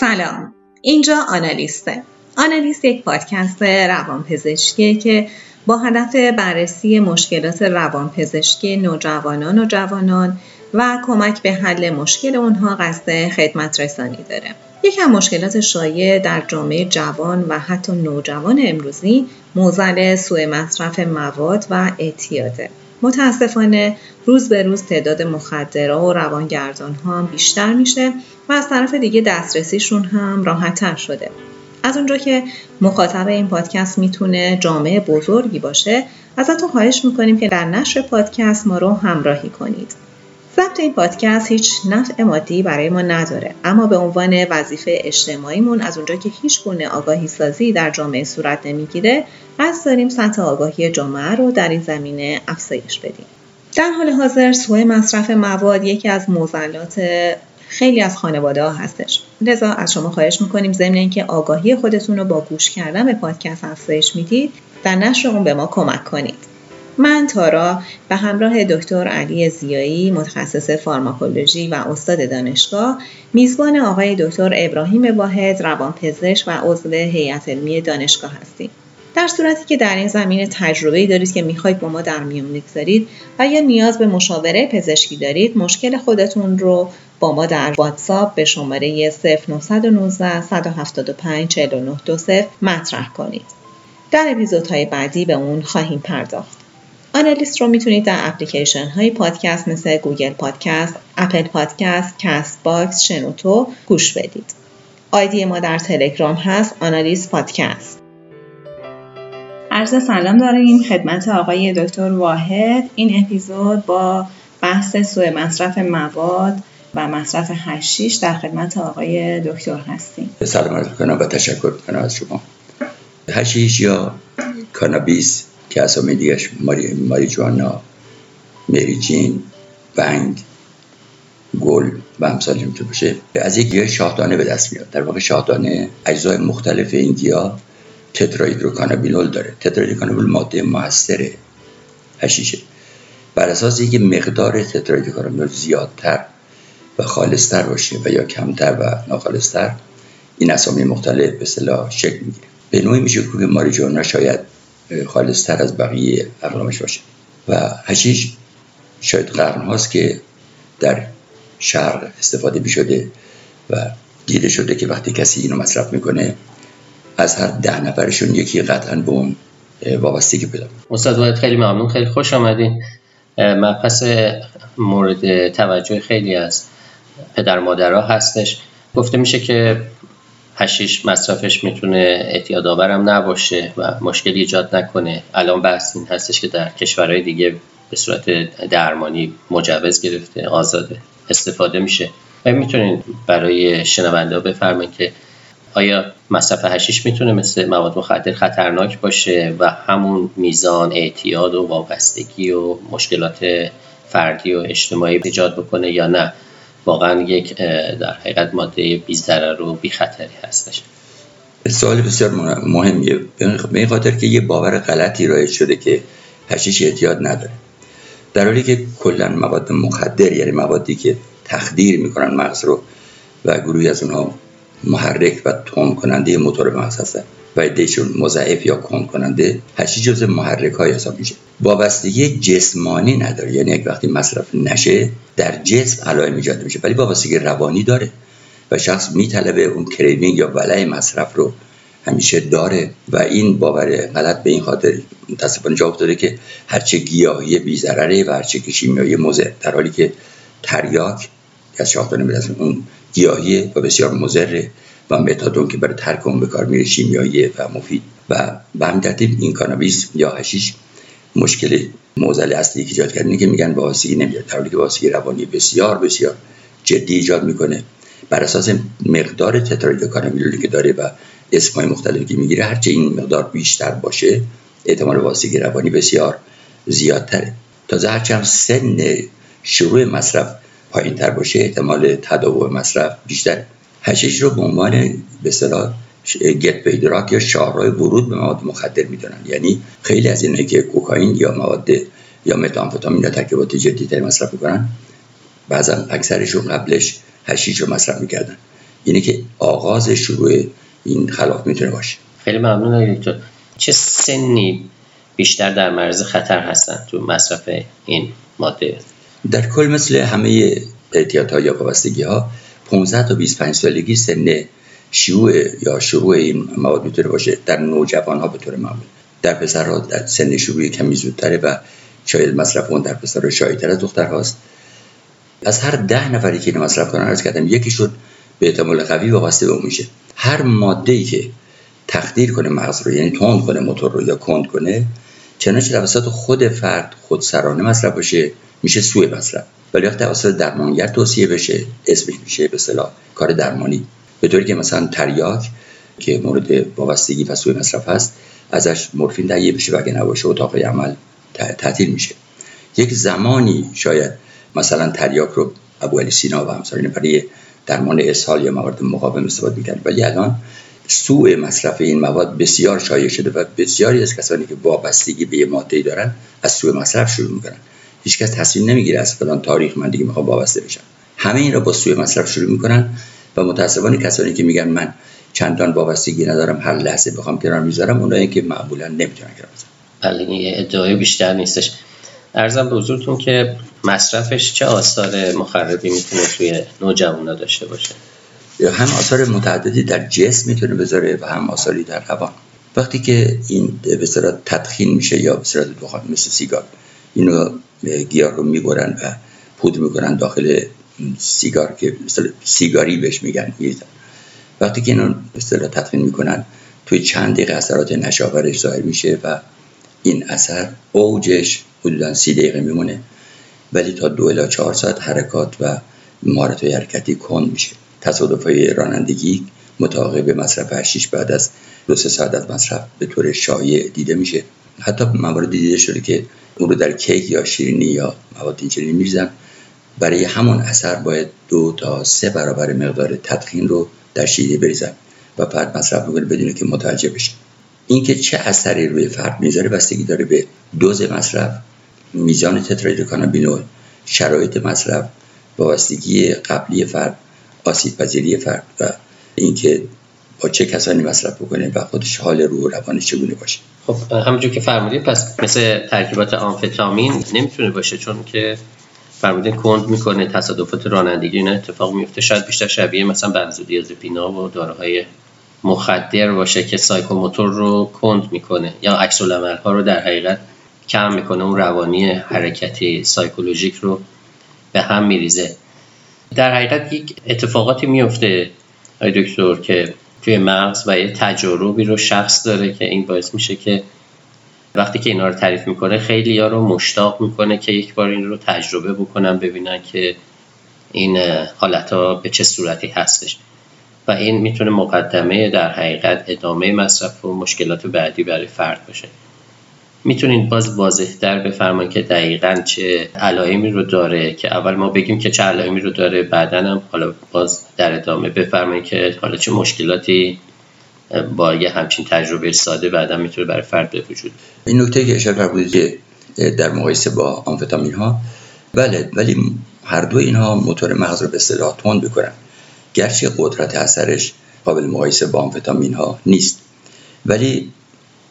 سلام. اینجا آنالیسته. آنالیست یک پادکست روانپزشکیه که با هدف بررسی مشکلات روانپزشکی نوجوانان و جوانان و کمک به حل مشکل اونها قصد خدمت رسانی داره. یکی از مشکلات شایع در جامعه جوان و حتی نوجوان امروزی موزل سوء مصرف مواد و اعتیاده. متاسفانه روز به روز تعداد مخدرها و روانگردان ها هم بیشتر میشه و از طرف دیگه دسترسیشون هم راحتتر شده. از اونجا که مخاطب این پادکست می‌تونه جامعه بزرگی باشه ازتون خواهش می‌کنیم که در نشر پادکست ما رو همراهی کنید. ضبط این پادکست هیچ نفع مادی برای ما نداره. اما به عنوان وظیفه اجتماعیمون از اونجا که هیچ گونه آگاهی سازی در جامعه صورت نمی‌گیره قصد داریم سطح آگاهی جامعه رو در این زمینه افزایش بدیم. در حال حاضر سوء مصرف مواد یکی از موزلات خیلی از خانواده ها هستش. لذا از شما خواهش می‌کنیم ضمن اینکه آگاهی خودتون رو با گوش کردن به پادکست افزایش می‌دید در نشر اون به ما کمک کنید. من تارا به همراه دکتر علی زیایی متخصص فارماکولوژی و استاد دانشگاه میزبان آقای دکتر ابراهیم واحد روانپزشک و عضو هیئت علمی دانشگاه هستیم در صورتی که در این زمینه تجربه دارید که می‌خواید با ما در میون بگذارید و یا نیاز به مشاوره پزشکی دارید مشکل خودتون رو با ما در واتساپ به شماره 0919 175 4920 مطرح کنید. در اپیزودهای بعدی به اون خواهیم پرداخت. آنالیست رو می‌تونید در اپلیکیشن های پادکست مثل گوگل پادکست، اپل پادکست، کست باکس، شنوتو گوش بدید. آیدی ما در تلگرام هست آنالیست پادکست. عرض سلام داریم خدمت آقای دکتر واحد این اپیزود با بحث سوء مصرف مواد و مصرف هشیش در خدمت آقای دکتر هستیم سلام عرض کنم و تشکر کنم از شما هشیش یا کانابیس که اسامی دیگرش ماری, ماری جوانا میری جین بنگ گل و امثال می‌تونه باشه. از یک گیاه شاهدانه به دست میاد. در واقع شاهدانه اجزای مختلف این گیاه تترایدروکانابینول داره. تترایدروکانابینول ماده موثر هشیشه. بر اساس اینکه مقدار تترایدروکانابینول زیادتر و خالصتر باشه و یا کمتر و ناخالصتر این اسامی مختلف به اصطلاح شکل می‌گیره. به نوعی میشه که ماریجوانا شاید خالصتر از بقیه اقلامش باشه. و هشیش شاید قرن هاست که در شرق استفاده می و دیده شده که وقتی کسی اینو مصرف می‌کنه از هر ده نفرشون یکی قطعا به اون وابستگی پیدا استاد باید خیلی ممنون. خیلی خوش آمدین. مبحث مورد توجه خیلی از پدر مادرها هستش. گفته میشه که هشیش مصرفش می‌تونه اعتیاد آورم نباشه و مشکلی ایجاد نکنه. الان بحث این هستش که در کشورهای دیگه به صورت درمانی مجوز گرفته آزاده استفاده میشه. و می‌تونین برای شنونده بفرمایید که آیا مصرف هشیش می‌تونه مثل مواد مخدر خطرناک باشه و همون میزان اعتیاد و وابستگی و مشکلات فردی و اجتماعی ایجاد بکنه یا نه؟ واقعا یک در حقیقت ماده بی ضرر و بی خطری هستش. سوال بسیار مهمیه. به این خاطر که یه باور غلطی رایج شده که حشیش اعتیاد نداره. در حالی که کلا مواد مخدر یعنی موادی که تخدیر می‌کنن مغز رو و گروهی از اونها محرک و تند کننده موتور مغز هستن و یه عده‌شون مضعف یا کند کننده حشیش جزء محرک‌ها حساب میشه. وابستگی جسمانی نداره. یعنی یک وقتی مصرف نشه در جسم علائم ایجاد میشه. ولی وابستگی روانی داره. و شخص میطلبه اون craving یا ولع مصرف رو همیشه داره. و این باور غلط به این خاطر متاسفانه جا افتاده که هرچه گیاهی بیزرره و هرچه که شیمیایی مزه در حالی که تریاک از شاخدانه اون گیاهی و بسیار مزره و متادون که برای ترک اون به کار میره شیمیایی و مفید و به همین ترتیب این کانابیس یا هشیش مشکل موزل اصلی که ایجاد کرده که میگن واسطی نمیاد. در حالی که واسطی روانی بسیار بسیار جدی ایجاد می‌کنه. بر اساس مقدار تترایدوکانابینولی که داره و اسمای مختلفی که می‌گیره هرچه این مقدار بیشتر باشه احتمال واسطی روانی بسیار زیادتره. تازه هرچه هم سن شروع مصرف پایین تر باشه احتمال تداوم مصرف بیشتر هشیش رو به عنوان به اصطلاح گت پیدراک یا شاهراه ورود به مواد مخدر می‌دونن. یعنی خیلی از اینایی که کوکائین یا مواد یا متامفتامین یا ترکیبات جدی تر مصرف می‌کنن بعضا اکثرشون قبلش هشیش رو مصرف می‌کردن. اینه که آغاز شروع این خلاف می‌تونه باشه. خیلی ممنون دکتر. چه سنی بیشتر در معرض خطر هستن تو مصرف این ماده؟ در کل مثل همه اعتیاد ها یا وابستگی ها 15 تا 25 سالگی سن شیوع یا شروع این مواد می‌تونه باشه. در نوجوان ها به طور معمول. در پسرها در سن شروع کمی زودتره و شاید مصرف اون در پسر شایدتر از دختر هاست. از هر ده نفری که اینو مصرف کنن از کردم یکیشون به احتمال قوی وابسته به اون میشه. هر ماده ای که تخدیر کنه مغز رو یعنی تند کنه موتور رو یا کند کنه چنانچه توسط خود فرد خود سرانه مصرف باشه میشه سوء مصرف. ولی وقتی توسط درمانگر توصیه بشه اسمش میشه به اصطلاح کار درمانی. به طوری که مثلا تریاک که مورد وابستگی و سوء مصرف هست ازش مورفین تهیه بشه و اگه نباشه اتاق عمل تعطیل میشه. یک زمانی شاید مثلا تریاک رو ابو علی سینا و همسرین برای درمان اسهال یا موارد مقاوم استفاده می‌کرد ولی الان سوء مصرف این مواد بسیار شایع شده و بسیاری از کسانی که وابستگی به یه دارن از سوء مصرف شروع می‌کنن. هیچکس تصمیم نمی‌گیره از فلان تاریخ. من دیگه می‌خوام وابسته بشم. همه این را با سوء مصرف شروع می‌کنن و متاسفانه کسانی که میگن من چندان وابستگی ندارم هر لحظه بخوام کنار می‌ذارم اونایی که معمولا نمی‌تونن کنار بله این ادعای بیشتر نیستش. ارزم به حضورتون که مصرفش چه آثار مخربی می‌تونه توی نوجوانا داشته باشه؟ یا هم آثار متعددی در جسم می‌تونه بذاره و هم آثاری در روان. وقتی که این به صورت تدخین میشه یا به صورت دخان مثل سیگار اینو گیاه رو می‌برن و پودر می‌کنن داخل سیگار که سیگاری بهش میگن. وقتی که اینو اصطلاح تدخین می‌کنن توی چند دقیقه اثرات نشاورش ظاهر میشه و این اثر اوجش حدودا سی دقیقه میمونه. ولی تا دو الا چهار ساعت حرکات و مهارت حرکتی کند میشه. تصادف های رانندگی متعاقب مصرف هشیش بعد از دو سه ساعت مصرف به طور شایع دیده میشه. حتی موارد دیده شده که اون رو در کیک یا شیرینی یا مواد اینچنینی میریزن. برای همون اثر باید دو تا سه برابر مقدار تدخین رو در شیرینی بریزن و فرد مصرف بکنه بدونه که متوجه بشه اینکه چه اثری روی فرد می‌ذاره بستگی داره به دوز مصرف میزان تترایدرکانابینول شرایط مصرف وابستگی قبلی فرد آسیب پذیری فرد و اینکه با چه کسانی مصرف بکنه و خودش حال روح و روانش چگونه باشه. خب همونجور که فرمودید پس مثل ترکیبات آمفتامین نمی‌تونه باشه چون که فرمودین کند می‌کنه تصادفات رانندگی اینا اتفاق میفته شاید بیشتر شبیه مثلا بنزودیازپینا و داروهای مخدر باشه که psychomotor رو کند می‌کنه یا عکس ها رو در حقیقت کم می‌کنه. اون روانی حرکتی psychologic رو به هم میریزه. در حقیقت یک اتفاقاتی میفته آی دکتر که توی مغز و یه تجربی رو شخص داره که این باعث میشه که وقتی که اینا رو تعریف می‌کنه خیلی ها رو مشتاق می‌کنه که یک بار این رو تجربه بکنن ببینن که این حالت ها به چه صورتی هستش. و این می‌تونه مقدمه در حقیقت ادامه مصرف و مشکلات بعدی برای فرد باشه. می‌تونید باز واضح در بفرمایید که دقیقا چه علائمی رو داره که اول ما بگیم که چه علائمی رو داره بعدا هم حالا باز در ادامه بفرمایید که حالا چه مشکلاتی با یه همچین تجربه ساده بعدا می‌تونه برای فرد به وجود این نکته که اشاره که در مقایسه با آمفتامین ها بله ولی هر دو اینها موتور مغز رو به اصطلاح تند بکنن گرچه قدرت اثرش قابل مقایسه با آمفتامین ها نیست. ولی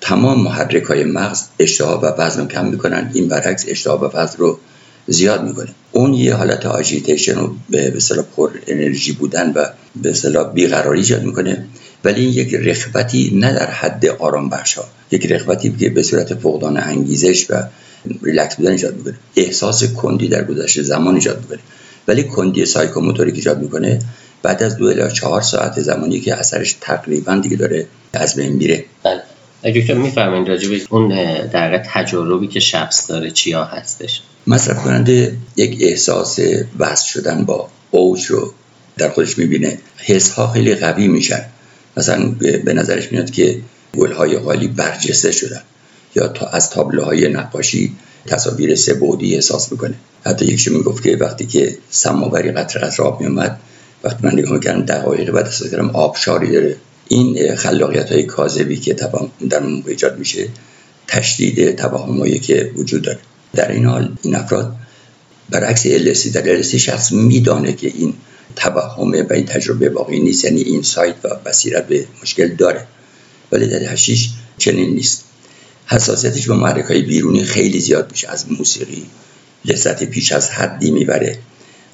تمام محرک های مغز اشتها و وزن رو کم می‌کنن. این برعکس اشتها و وزن رو زیاد می‌کنه. اون یه حالت آجیتیشن رو به اصطلاح پر انرژی بودن و به اصطلاح بیقراری ایجاد می‌کنه. ولی این یک رخوتی نه در حد آرام بخش ها یک رخوتی که به صورت فقدان انگیزش و ریلکس بودن ایجاد می‌کنه. احساس کندی در گذشت زمان ایجاد می‌کنه. ولی کندی psychomotoric ایجاد می‌کنه بعد از دو الی چهار ساعت زمانی که اثرش تقریبا دیگه داره از بین میره. بله. دکتر میفرمایید راجع اون در تجربه‌ای که شخص داره چیا هستش؟ مصرف کننده یک احساس وصل شدن با اوج رو در خودش می‌بینه. حس ها خیلی قوی میشن. مثلا به نظرش میاد که گلهای غالی برجسته شدن. یا تا از تابلوهای نقاشی تصاویر سه بودی احساس می‌کنه. حتی یکشون می‌گفت که وقتی که سماوری قطر قطر آب میومد وقتی من نگاه می‌کردم دقایق بعد احساس کردم آبشاری داره. این خلاقیت های کاذبی که در ایجاد میشه تشدید توهمایی که وجود داره. در این حال این افراد برعکس LSD در LSD شخص میدانه که این توهم و این تجربه واقعی نیست. یعنی این سایت و بصیرت به مشکل داره. ولی در هشیش چنین نیست. حساسیتش به محرک های بیرونی خیلی زیاد میشه. از موسیقی لذت پیش از حدی می‌بره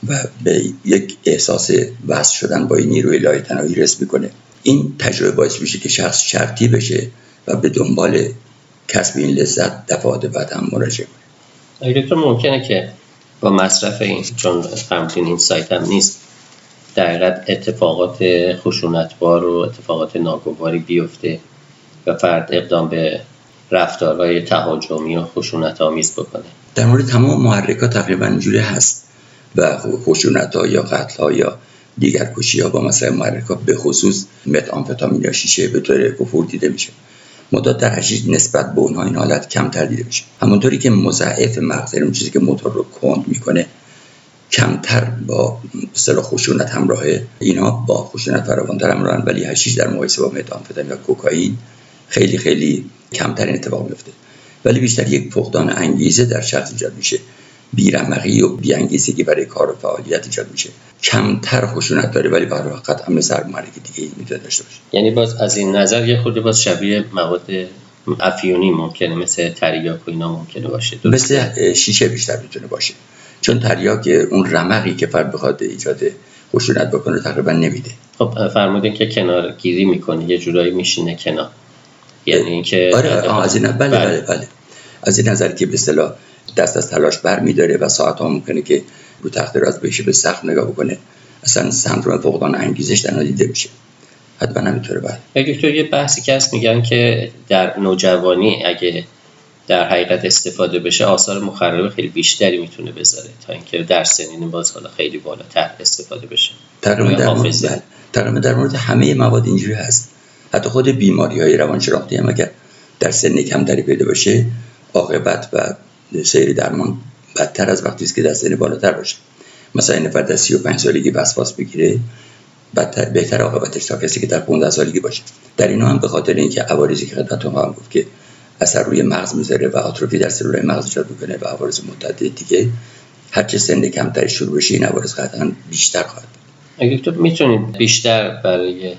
و به یک احساس وصل شدن با این نیروی لای تنهایی رس می‌کنه. این تجربه باعث میشه که شخص شرطی بشه و به دنبال کسب این لذت دفعات بعد هم مراجعه کنه. دکتر ممکنه که با مصرف این چون فرمودین این سایت هم نیست در اتفاقات خشونتبار و اتفاقات ناگواری بیفته و فرد اقدام به رفتارهای تهاجمی و خشونت آمیز بکنه. در مورد تمام محرکات تقریبا اینجوری هست و خشونت ها یا قتل ها یا دیگر کشی ها با مثلا محرکات به خصوص متامفتامین یا شیشه به طور کفور دیده میشه. مدت در حشیش نسبت به اونها این حالت کمتر دیده میشه. همونطوری که مضاعف مغز یعنی اون چیزی که موتور رو کند می‌کنه کمتر با اصطلاح خشونت همراهه اینا با خشونت فراوانتر همراهن. ولی هشیش در مقایسه با متامفتامین یا کوکائین خیلی خیلی کمتر این اتفاق میفته ولی بیشتر یک فقدان انگیزه در شخص ایجاد میشه. بیرمقی و بیانگیزگی برای کار و فعالیت ایجاد میشه. کمتر خشونت داره ولی برای وقت هم مثل دیگه می‌تونه داشته باشه. یعنی باز از این نظر یه خودی باز شبیه مواد افیونی ممکنه مثل تریاک و اینا ممکنه باشه. مثل شیشه بیشتر می‌تونه باشه. چون تریاک اون رمقی که فرد بخواد ایجاد خشونت بکنه تقریبا نمیده. خب فرمودین که کنار گیری می‌کنه یه جورایی میشینه کنار. یعنی اینکه آره از این بله بله. بله. از این نظر که به اصطلاح دست از تلاش بر میداره و ساعت ها ممکنه که رو تخت راست بشه به سخت نگاه بکنه. اصلا سندروم فقدان انگیزش در دیده میشه. حتما نمی‌تونه بعد دکتر یه بحثی که هست میگن که در نوجوانی اگه در حقیقت استفاده بشه آثار مخرب خیلی بیشتری می‌تونه بذاره تا اینکه در سنین باز حالا خیلی بالاتر استفاده بشه. تقریبا در مورد بله. در مورد همه مواد اینجوری هست. حتی خود بیماری های روانشناختی هم اگر در سن کمتری پیدا باشه عاقبت و سیر درمان بدتر از وقتی است که در سن بالاتر باشه مثلا این نفر در 35 سالگی وسواس بگیره بدتر بهتر عاقبتش تا کسی که در 15 سالگی باشه در اینا هم به خاطر اینکه عوارضی که خدمتتون خواهم گفت که اثر روی مغز می‌ذاره و آتروفی در سلول مغز ایجاد می‌کنه و عوارض متعدد دیگه هر چه سن کمتر شروع بشه این عوارض قطعا بیشتر خواهد اگه تو می‌تونید بیشتر برای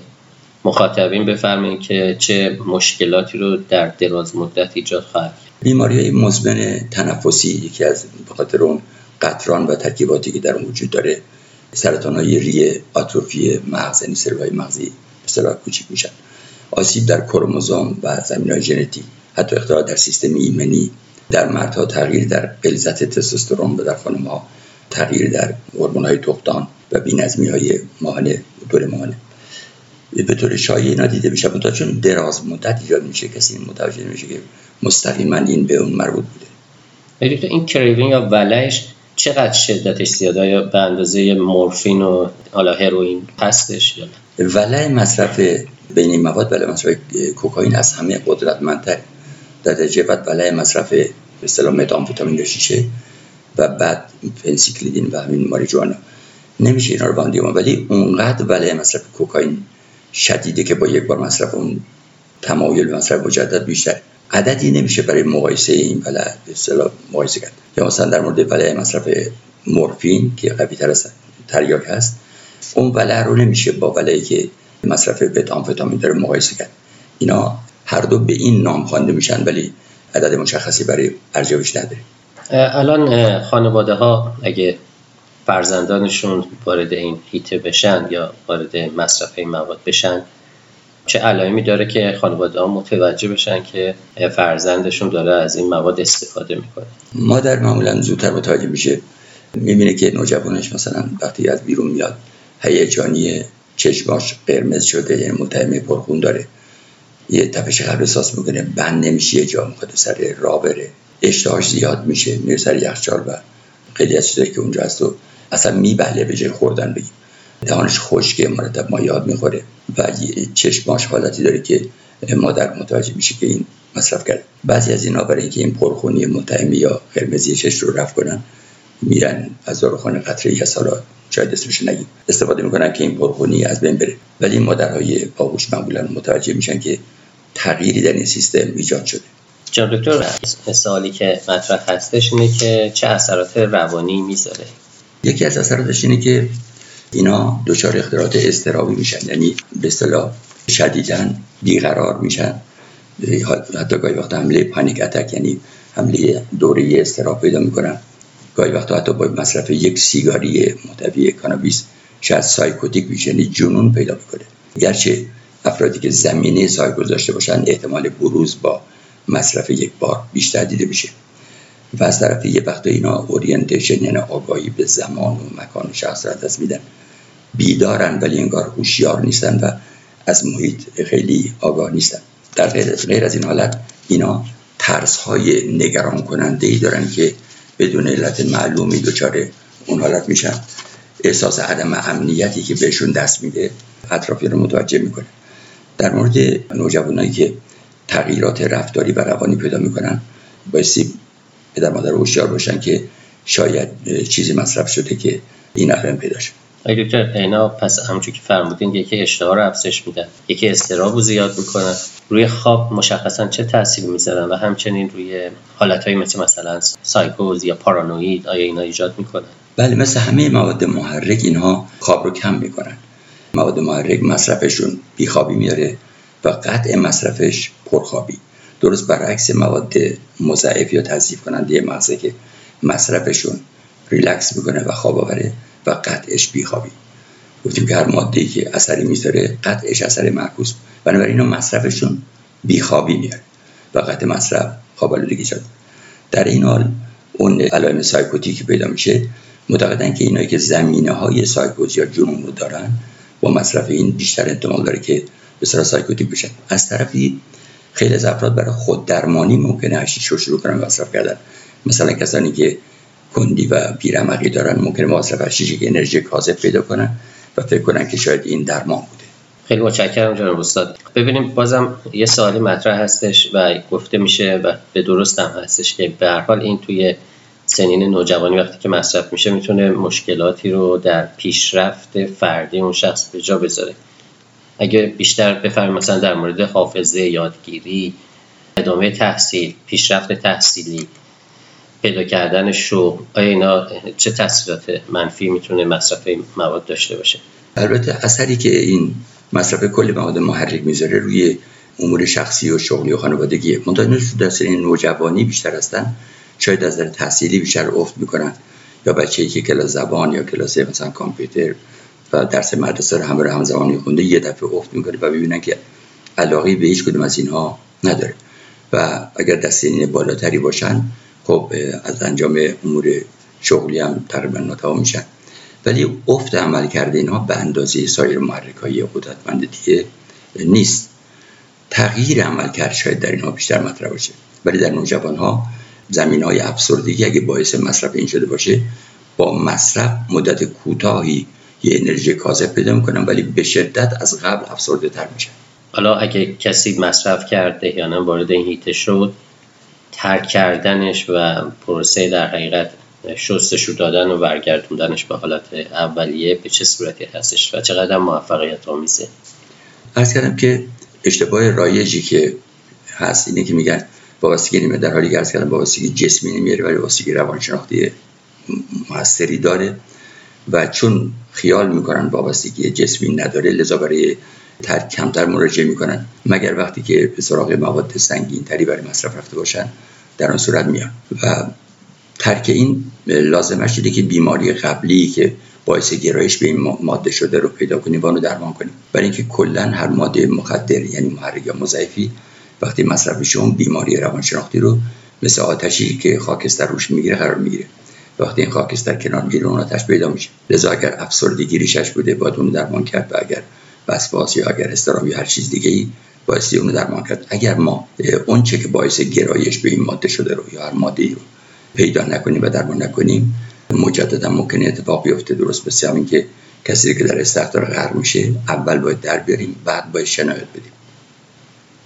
مخاطبین بفرمایید که چه مشکلاتی رو در دراز مدت ایجاد خواهد بیماری های مزمن تنفسی یکی از بخاطر اون قطران و ترکیباتی که در اون وجود داره سرطان های ریه آتروفی مغز یعنی سلول مغزی به کوچیک میشن. آسیب در کروموزوم و زمین های ژنتیک حتی اختلال در سیستم ایمنی در مردها تغییر در غلظت تستوسترون و در خانم تغییر در هورمون های تختان و بینظمی های ماهانه دور ماهانه. به طور شایع اینا دیده میشه چون دراز مدت ایجاد میشه کسی متوجه میشه که مستقیما این به اون مربوط بوده. این کریوین یا ولش چقدر شدتش زیاده؟ یا به اندازه مورفین و حالا هروئین هستش یا ولع مصرف بین این مواد ولع مصرف کوکائین از همه قدرتمندتر. در درجه بعد ولع مصرف به اصطلاح متامفتامین شیشه و بعد فنسیکلیدین و همین ماریجوانا. نمیشه اینا رو باندی ولی اونقدر ولع مصرف کوکائین شدیده که با یک بار مصرف اون تمایل مصرف مجدد بیشتر. عددی نمیشه برای مقایسه این بله اصطلاح مقایسه کرد. یا مثلا در مورد بله مصرف مورفین که قوی تر از تریاک هست اون بله رو نمیشه با بله که مصرف بتامفتامین داره مقایسه کرد. اینا هر دو به این نام خوانده میشن ولی عدد مشخصی برای ارزیابیش نداره الان خانواده ها اگه فرزندانشون وارد این هیته بشن یا وارد مصرف این مواد بشن چه علائمی داره که خانواده ها متوجه بشن که فرزندشون داره از این مواد استفاده می‌کنه؟ مادر معمولا زودتر متوجه میشه. می‌بینه که نوجوانش مثلا وقتی از بیرون میاد هیجانی چشماش قرمز شده یعنی متهمه پرخون داره. یه تپش قلب احساس می‌کنه بند نمیشه یه جا می‌خواد سر را بره. اشتهاش زیاد میشه میره سر یخچال و خیلی از که اونجا هست و اصلا میبله به جای خوردن بگیم. دهانش خشکه مرتب مایاد می‌خوره و چشماش حالتی داره که مادر متوجه میشه که این مصرف کرده بعضی از اینا برای اینکه این پرخونی متهمی یا قرمزی چشم رو رفت کنن میرن از داروخانه قطره یا سالا شاید اسمش نگیم. استفاده می‌کنن که این پرخونی از بین بره. ولی مادرهای باهوش معمولا متوجه میشن که تغییری در این سیستم ایجاد شده. جان دکتر سوالی که مطرح هستش اینه که چه اثرات روانی می‌ذاره؟ یکی از اثراتش اینه که اینا دچار اختلالات اضطرابی میشن. یعنی به اصطلاح شدیدا بیقرار میشن. حتی گاهی وقت حمله panic attack یعنی حمله دوره اضطراب پیدا می‌کنن. گاهی وقت حتی با مصرف یک سیگاری محتوی کانابیس شاید psychotic میشه یعنی جنون پیدا می‌کنه. گرچه افرادی که زمینه سایکوز داشته باشن احتمال بروز با مصرف یک بار بیشتر دیده میشه. و از طرف یه وقت اینا orientation یعنی آگاهی به زمان و مکان شخص رو از دست میدن بیدارن ولی انگار هوشیار نیستن و از محیط خیلی آگاه نیستن. در غیر, از این حالت اینا ترس های نگران کننده ای دارن که بدون علت معلومی دچار اون حالت میشن. احساس عدم امنیتی که بهشون دست میده اطرافی رو متوجه می‌کنه. در مورد نوجوانایی که تغییرات رفتاری و روانی پیدا می‌کنن بایستی پدر مادر هوشیار باشن که شاید چیزی مصرف شده که این اقلم پیدا شد. آقای دکتر اینا پس همونجور که فرمودین یکی اشتها رو افزایش میدن یکی استراب رو زیاد می‌کنن. روی خواب مشخصا چه تاثیری می‌ذارن و همچنین روی حالتهایی مثل مثلا سایکوز یا پارانوید آیا اینا ایجاد می‌کنن؟ بله مثل همه مواد محرک اینها خواب رو کم می‌کنن. مواد محرک مصرفشون بیخوابی میاره و قطع مصرفش پرخوابی. درست برعکس مواد مضاعف یا تضعیف کننده مغزه که مصرفشون ریلکس می‌کنه و خواب آوره و قطعش بیخوابی. گفتیم که هر ماده که اثری می‌ذاره قطعش اثر معکوس. بنابراین اینا مصرفشون بیخوابی میاره و قطع مصرف خواب آلودگی شد. در این حال اون علائم psychotic ی پیدا میشه. معتقدن که اینایی که زمینه های سایکوز یا جنون رو دارن با مصرف این بیشتر احتمال داره که به psychotic بشن. از طرفی خیلی از افراد برای خود درمانی ممکنه حشیش رو شروع کنن مصرف کردن. مثلا کسانی که کندی و بیرمقی دارن ممکنه مصرف حشیش که انرژی کاذب پیدا کنن و فکر کنن که شاید این درمان بوده. خیلی متشکرم جناب استاد. ببینیم بازم یه سوالی مطرح هستش و گفته میشه و به درست هم هستش که به هر حال این توی سنین نوجوانی وقتی که مصرف میشه می‌تونه مشکلاتی رو در پیشرفت فردی اون شخص به جا بذاره. اگه بیشتر بفرمایید مثلا در مورد حافظه یادگیری ادامه تحصیل پیشرفت تحصیلی پیدا کردن شغل آیا اینا چه تاثیرات منفی می‌تونه مصرف مواد داشته باشه؟ البته اثری که این مصرف کل مواد محرک می‌ذاره روی امور شخصی و شغلی و خانوادگی. منتها در سن نوجوانی بیشتر هستن. شاید از در تحصیلی بیشتر افت می‌کنن. یا بچه‌ای که کلاس زبان یا کلاس مثلا کامپیوتر و درس مدرسه رو همه رو زمانی خونده یه دفعه افت می‌کنه و ببینن که علاقه به هیچ کدوم از اینها نداره. و اگر در سنین بالاتری باشن خب از انجام امور شغلی هم تقریبا ناتوان میشن. ولی افت عمل کرده اینها به اندازه سایر محرک های قدرتمند دیگه نیست. تغییر عمل کرد شاید در اینها بیشتر مطرح باشه. ولی در نوجوان ها زمین های افسردگی اگه باعث مصرف این شده باشه با مصرف مدت کوتاهی یه انرژی کاذب پیدا می‌کنن ولی به شدت از قبل افسرده تر میشن حالا اگه کسی مصرف کرده یا وارد این هیته شد ترک کردنش و پروسه در حقیقت شستشو دادن و برگردوندنش به حالت اولیه به چه صورتی هستش و چقدر موفقیت آمیزه؟ از کردم که اشتباه رایجی که هست اینه که میگن وابستگی نیمه در حالی که ارز کردم وابستگی جسمی نمیاره ولی وابستگی روانشناختی موثری داره. و چون خیال می‌کنن وابستگی جسمی نداره لذا برای ترک کمتر مراجعه می‌کنن. مگر وقتی که به سراغ مواد سنگین تری برای مصرف رفته باشن در آن صورت میان. و ترک این لازمش شده که بیماری قبلی که باعث گرایش به این ماده شده رو پیدا کنیم و اونو درمان کنیم. برای اینکه کلا هر ماده مخدر یعنی محرک یا مضاعفی وقتی مصرفشون بیماری روانشناختی رو مثل آتشی که خاکستر روش می‌گیره قرار می‌گیره. وقتی این خاکستر کنار می‌گیره اون آتش پیدا میشه. لذا اگر افسردگی ریشش بوده باید اون درمان کرد و اگر وسواس یا اگر استرام یا هر چیز دیگه ای بایستی اونو درمان کرد. اگر ما اون چه که باعث گرایش به این ماده شده رو یا هر ماده رو پیدا نکنیم و درمان نکنیم مجددا ممکنه اتفاق بیفته. درست مثل همین که کسی که در استخدار غرق میشه اول باید در بیاریم بعد باید شنایت بدیم.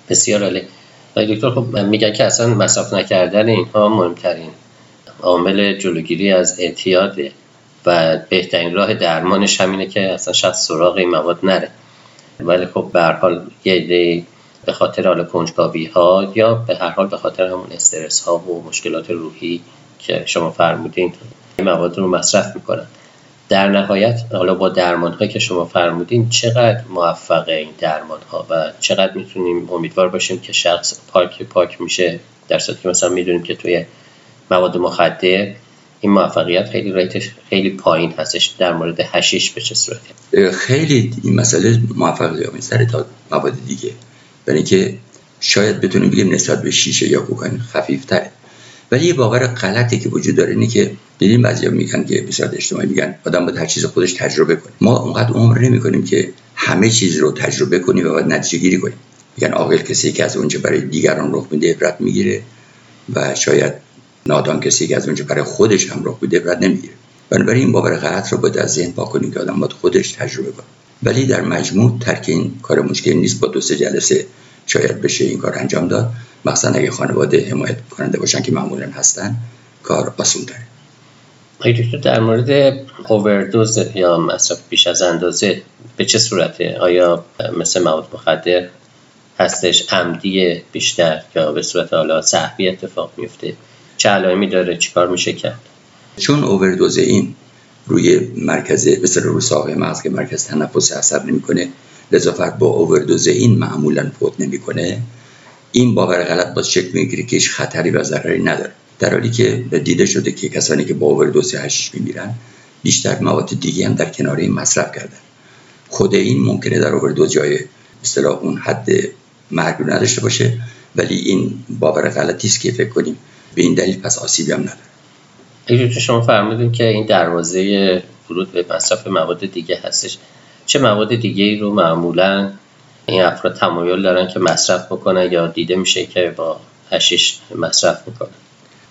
بسیار عالی. دکتر خب میگن که اصلا مصرف نکردن اینها مهمترین عامل جلوگیری از اعتیاده و بهترین راه درمانش همینه که اصلا شاید سراغ این مواد نره. ولی خب به هر حال یه به خاطر حال کنجکاوی ها یا به هر حال به خاطر همون استرس ها و مشکلات روحی که شما فرمودین این مواد رو مصرف می‌کنن. در نهایت حالا با درمان هایی که شما فرمودین چقدر موفقه این درمان ها و چقدر می‌تونیم امیدوار باشیم که شخص پاک پاک میشه؟ در صورتی که مثلا می‌دونیم که توی مواد مخدر این موفقیت خیلی ریتش خیلی پایین هستش در مورد هشیش به چه صورتی خیلی این مسئله موفقیت سر تا مواد دیگه. برای اینکه شاید بتونیم بگیم نسبت به شیشه یا کوکائین خفیفتره. ولی یه باور غلطی که وجود داره اینه که دیدیم بعضیا میگن که بسیار اجتماعی میگن آدم باید هر چیز خودش تجربه کنه. ما اونقدر عمر نمی کنیم که همه چیز رو تجربه کنیم و باید نتیجه گیری کنیم. میگن عاقل کسی که از اونجا برای دیگران رخ میده عبرت می‌گیره و شاید نادان کسی که از اونجا برای خودش هم رخ میده عبرت نمی‌گیره. بنابراین این باور غلط رو باید از ذهن پاک کنیم که آدم باید خودش تجربه کنه. ولی در مجموع ترک این کار مشکل نیست با دو سه جلسه شاید بشه این کار انجام داد. مثلا اگه خانواده حمایت کننده باشن که معمولا هستن کار آسون داره در مورد اووردوز یا مصرف بیش از اندازه به چه صورته؟ آیا مثل مواد مخدر هستش؟ عمدی بیشتر یا به صورت حالا صحبی اتفاق میفته؟ چه علائمی داره چیکار میشه کرد چون اووردوز این روی مرکز مثل رو ساقه مغز که مرکز تنفس عصب نمی‌کنه لذا فرد با اووردوز این معمولا فوت نمی‌کنه این باور غلط باز شکل می‌گیره که هیچ خطری و ضرری نداره. در حالی که دیده شده که کسانی که با اووردوز هشیش میمیرن بیشتر مواد دیگه هم در کنار این مصرف کردن. خود این ممکنه در اووردوز جای اصطلاح اون حد مرگ نداشته باشه ولی این باور غلطی است که فکر کنیم به این دلیل پس آسیبی هم نداره. اگه شما فرمودین که این دروازه ورود به مصرف مواد دیگه هستش. چه مواد دیگه ای رو معمولا این افراد تمایل دارن که مصرف بکنن یا دیده میشه که با هشیش مصرف می‌کنن؟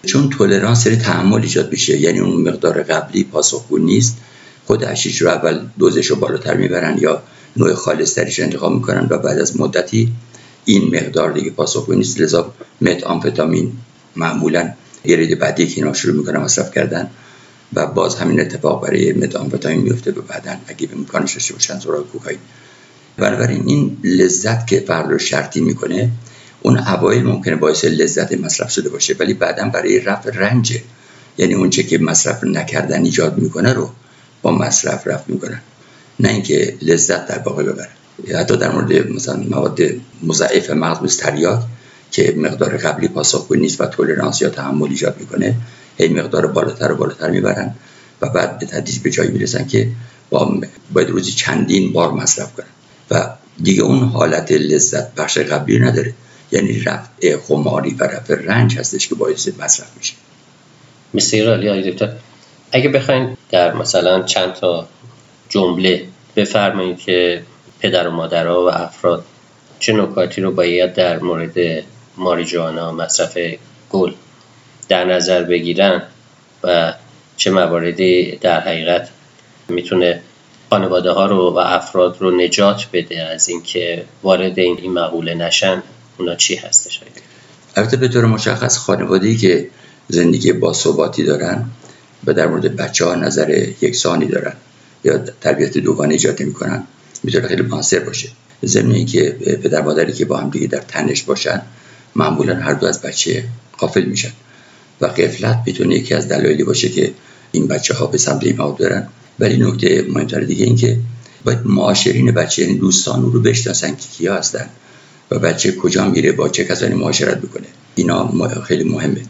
چون تولرانس سری تحمل ایجاد میشه یعنی اون مقدار قبلی پاسخگو نیست. خود هشیش رو اول دوزش رو بالاتر می‌برن یا نوع خالص تریش انتخاب می‌کنن و بعد از مدتی این مقدار دیگه پاسخگو نیست. لذا مت آمفتامین معمولا یه بعدی که اینا شروع می‌کنن مصرف کردن و باز همین اتفاق برای مت آمفتامین میفته به بعدن اگه به امکانش داشته باشن سراغ کوکائین. بنابراین این لذت که فرد رو شرطی می‌کنه اون اوایل ممکنه باعث لذت مصرف شده باشه ولی بعدا برای رفع رنج یعنی اونچه که مصرف نکردن ایجاد می‌کنه رو با مصرف رفع می‌کنن. نه اینکه لذت در واقع ببره. حتی در مورد مثلا مواد مضاعف مغز تریاک. که مقدار قبلی پاسخگو نیست و تولرانس یا تحمل ایجاد می‌کنه هی مقدار بالاتر و بالاتر می‌برن و بعد به تدریج به جایی می‌رسن که با باید روزی چندین بار مصرف کنن. و دیگه اون حالت لذت بخش قبلی نداره. یعنی رفع خماری و رفع رنج هستش که باعث مصرف میشه. مثل علی دکتر اگه بخواین در مثلا چند تا جمله بفرمایید که پدر و مادرها و افراد چه نکاتی رو باید در مورد ماریجوانا مصرف گل در نظر بگیرن و چه مواردی در حقیقت می‌تونه خانواده ها رو و افراد رو نجات بده از اینکه وارد این این مقوله نشن اونا چی هستش؟ البته به طور مشخص خانواده که زندگی با ثباتی دارن و در مورد بچه ها نظر یکسانی دارن یا تربیت دوگانه ایجاد می‌کنن می‌تونه خیلی موثر باشه. ضمن که پدر مادری که با هم دیگه در تنش باشن معمولا هر دو از بچه قافل میشن و قفلت می‌تونه یکی از دلایلی باشه که این بچه ها به سمت ایمان برن ولی نکته مهمتر دیگه این که باید معاشرین بچه یعنی دوستان رو بشناسن که کیا هستن و بچه کجا میره با چه کسانی معاشرت بکنه اینا خیلی مهمه.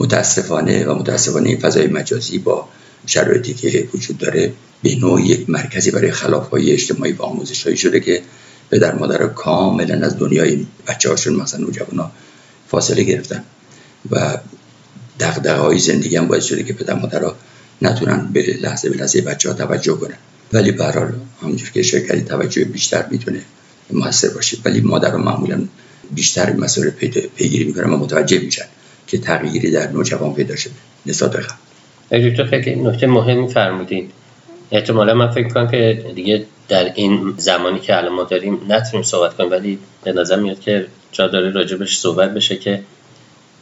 متاسفانه و متاسفانه این فضای مجازی با شرایطی که وجود داره به نوع یک مرکزی برای خلاف های اجتماعی و آموزش شده که پدر مادر کاملا از دنیای بچه هاشون مثلا نوجوانا فاصله گرفتن و دقدقه های زندگی هم باعث شده که پدر مادرها نتونن به لحظه به لحظه بچه ها توجه کنن. ولی به حال همونجور که شرکتی توجه بیشتر می‌تونه موثر باشه. ولی مادر معمولا بیشتر مسئله پیگیری می‌کنن و متوجه میشن که تغییری در نوجوان پیدا شده. نسبت به دکتر خیلی نکته مهمی فرمودین احتمالا من فکر کنم که دیگه در این زمانی که الان ما داریم نتونیم صحبت کنیم ولی به نظر میاد که جا داره راجبش صحبت بشه که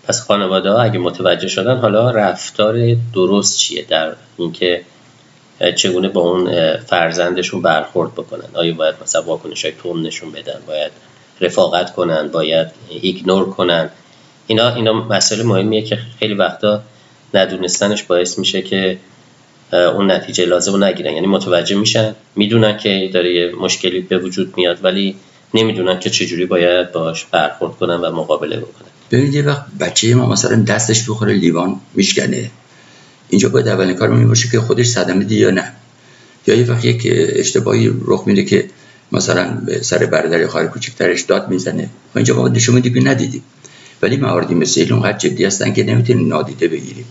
پس خانواده ها اگه متوجه شدن حالا رفتار درست چیه در اینکه چگونه با اون فرزندشون برخورد بکنن؟ آیا باید مثلا واکنش های تون نشون بدن؟ باید رفاقت کنن؟ باید ایگنور کنن؟ اینا اینا مسئله مهمیه که خیلی وقتا ندونستنش باعث میشه که اون نتیجه لازم رو نگیرن. یعنی متوجه میشن می‌دونن که داره یه مشکلی به وجود میاد ولی نمی‌دونن که چجوری باید باش برخورد کنن و مقابله بکنن. ببینید یه وقت بچه ما مثلا دستش بخوره لیوان میشکنه. اینجا باید اولین کار می باشه که خودش صدمه دی یا نه. یا یه وقت یک اشتباهی رخ میده که مثلا سر برادر خواهر کوچکترش داد می‌زنه. ما اینجا نشون میدیم که ندیدیم. ولی مواردی مثل این جدی هستن که نمی‌تونیم نادیده بگیریم.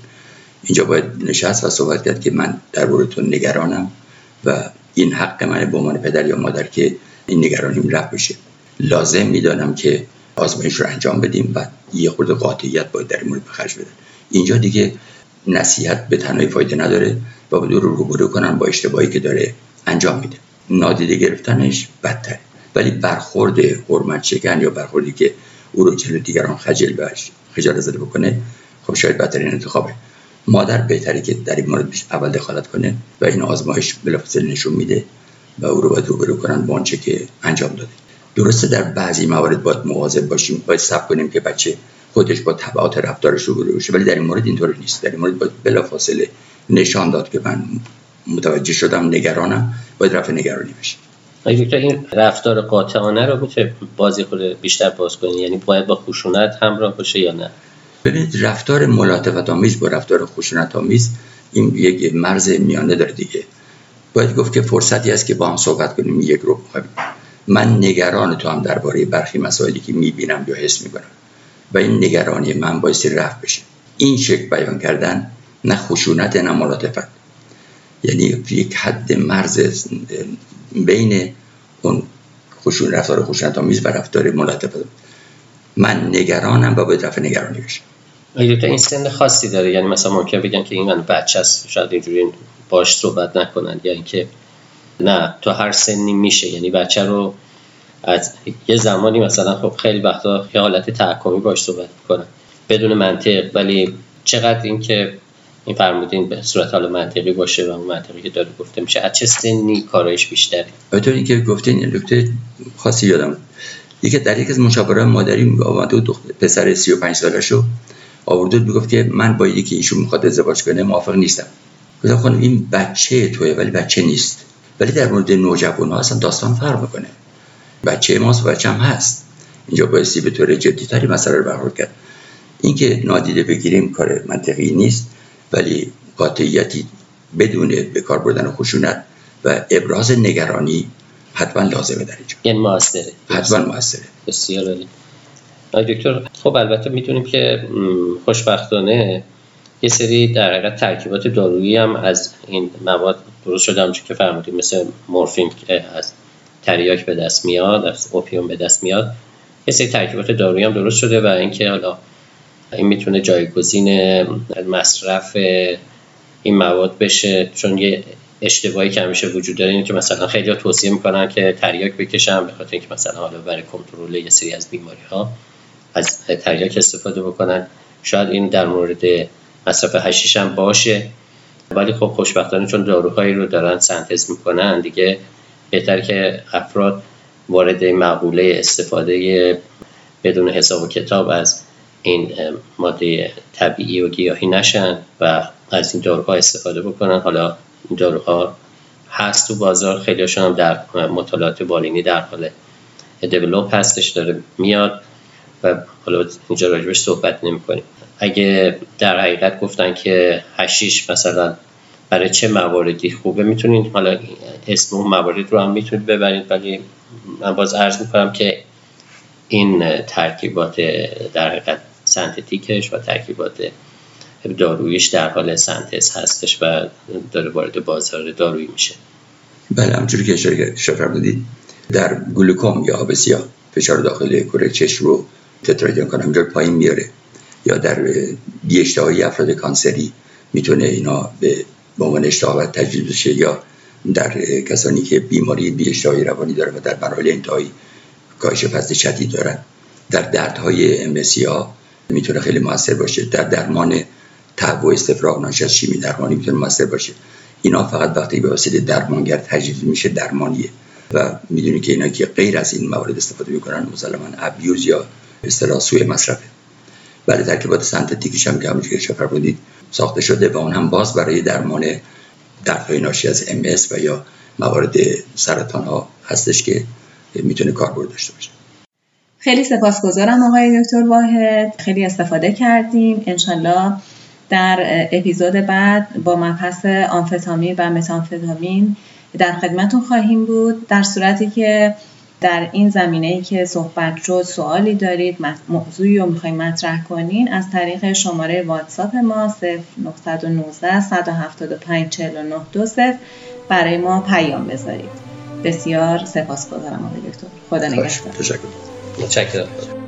اینجا باید نشست و صحبت کرد که من در تو نگرانم و این حق من به عنوان پدر یا مادر که این نگرانیم رفت بشه. لازم می‌دانم که آزمایش رو انجام بدیم و یه خورده قاطعیت باید در مورد بخرج بدن. اینجا دیگه نصیحت به تنهایی فایده نداره و بدون رو روبرو کنن با اشتباهی که داره انجام میده. نادیده گرفتنش بدتره. ولی برخورد حرمت شکن یا برخوردی که او رو جلو دیگران خجل و خجالت زده بکنه خب شاید بهترین انتخابه. مادر بهتره که در این مورد اول دخالت کنه و این آزمایش بلافاصله نشون میده و او رو باید روبرو کنن با آنچه که انجام داده. درسته در بعضی موارد باید مواظب باشیم باید صبر کنیم که بچه خودش با تبعات رفتارش روبرو بشه ولی در این مورد اینطور نیست. در این مورد باید بلافاصله نشان داد که من متوجه شدم نگرانم باید رفع نگرانی بشه. دکتر این رفتار قاطعانه رو میشه بازی خود بیشتر باز کنی؟ یعنی باید با خشونت همراه باشه یا نه؟ ببینید رفتار ملاطفت آمیز با رفتار خشونت آمیز این یک مرز میانه داره دیگه. باید گفت که فرصتی است که با هم صحبت کنیم یک رو من نگران تو هم درباره برخی مسائلی که می‌بینم یا حس می‌کنم. و این نگرانی من بایستی رفت بشه. این شکل بیان کردن نه خشونت نه ملاطفت. یعنی یک حد مرز بین اون خشون رفتار خشونت آمیز و رفتار ملاطفت. من نگرانم و باید رفع نگرانی بشه این سن خاصی داره. یعنی مثلا ممکن بگن که این من بچه است شاید اینجوری باش صحبت نکنن. یا اینکه نه تو هر سنی میشه. یعنی بچه رو از یه زمانی مثلا خب خیلی وقتا یه حالت تحکمی باش صحبت کنن بدون منطق. ولی چقدر این که این فرمودین به صورت حال منطقی باشه و اون منطقی که داره گفته میشه از چه سنی کارایش بیشتره؟ این اینکه گفتین نکته خاصی یادم یکی در یک از مشاوره مادری آمده و پسر 35 سالشو آورده می‌گفت که من با یکی ایشون می‌خواد ازدواج کنه موافق نیستم. گفتم خانم این بچه توه ولی بچه نیست. ولی در مورد نوجوان ها اصلا داستان فرق می‌کنه. بچه ماست و بچه هست. اینجا بایستی به طور جدی تری مسئله رو برخورد کرد. اینکه نادیده بگیریم کار منطقی نیست ولی قاطعیتی بدون به کار بردن خشونت و ابراز نگرانی حتما لازمه در اینجا. یعنی موثره. حتما موثره. بسیار عالی. دکتر خب البته می‌تونیم که خوشبختانه یه سری در حقیقت ترکیبات دارویی هم از این مواد درست شده. همچون که فرمودیم مثل مورفین که از تریاک به دست میاد از اوپیوم به دست میاد. یه سری ترکیبات دارویی هم درست شده و اینکه حالا این می‌تونه جایگزین مصرف این مواد بشه. چون یه اشتباهی که همیشه وجود داره اینه که مثلا خیلی توصیه می‌کنن که تریاک بکشن به خاطر اینکه مثلا حالا برای کنترل یه سری از بیماری ها از تریاک استفاده بکنن. شاید این در مورد مصرف هشیش هم باشه. ولی خب خوشبختانه چون داروهایی رو دارن سنتز می‌کنن دیگه بهتر که افراد وارد مقوله استفاده بدون حساب و کتاب از این ماده طبیعی و گیاهی نشن و از این داروها استفاده بکنن. حالا این داروها هست تو بازار. خیلی هم در مطالعات بالینی در حال دیولوپ هستش داره میاد و حالا اینجا راجبش صحبت نمی کنیم اگه در حقیقت گفتن که هشیش مثلا برای چه مواردی خوبه می‌تونید حالا اسم اون موارد رو هم می‌تونید ببرید ولی من باز عرض می‌کنم که این ترکیبات در حقیقت سنتتیکش و ترکیبات دارویش در حال سنتز هستش و داره وارد بازار دارویی میشه. بله همچونی که اشاره فرمودید در گلوکوم یا آب سیاه فشار داخل کره چشم رو تتراژن کنم پایین میاره. یا در بیاشتهایی افراد کانسری می‌تونه اینا به عنوان اشتها تجدید بشه یا در کسانی که بیماری بیاشتهایی روانی داره و در مراحل انتهایی کاهش فصل شدید دارن. در دردهای امسیا می‌تونه خیلی موثر باشه. در درمان و استفراغ ناشی از شیمی درمانی می‌تونه موثر باشه. اینا فقط وقتی به واسطه درمانگر تجدید میشه درمانیه. و می‌دونی که اینا که غیر از این موارد استفاده می‌کنن مسلما ابیوز یا اصطلاح سوء مصرفه. برای ترکیبات سنتتیکش هم که همونجوری که فرمودید ساخته شده و اون هم باز برای درمان دردهای ناشی از ام و یا موارد سرطان ها هستش که می‌تونه کاربرد داشته باشه. خیلی سپاسگزارم آقای دکتر واحد. خیلی استفاده کردیم. انشالله در اپیزود بعد با مبحث آمفتامین و متامفتامین در خدمتون خواهیم بود در صورتی که در این زمینه ای که صحبت شد سوالی دارید موضوعی رو می‌خوایم مطرح کنین از طریق شماره واتساپ ما 0919 175 49 برای ما پیام بذارید. بسیار سپاسگزارم آقای دکتر. خدا نگهدار. تشکر.